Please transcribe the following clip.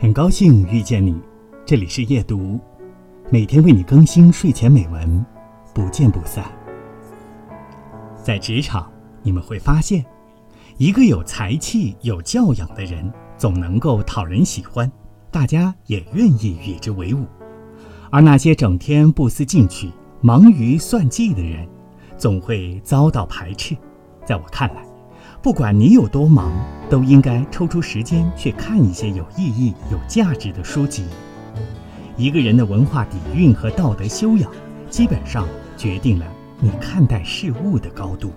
很高兴遇见你，这里是夜读，每天为你更新睡前美文，不见不散。在职场，你们会发现，一个有才气、有教养的人，总能够讨人喜欢，大家也愿意与之为伍；而那些整天不思进取、忙于算计的人，总会遭到排斥。在我看来，不管你有多忙，都应该抽出时间去看一些有意义、有价值的书籍。一个人的文化底蕴和道德修养，基本上决定了你看待事物的高度。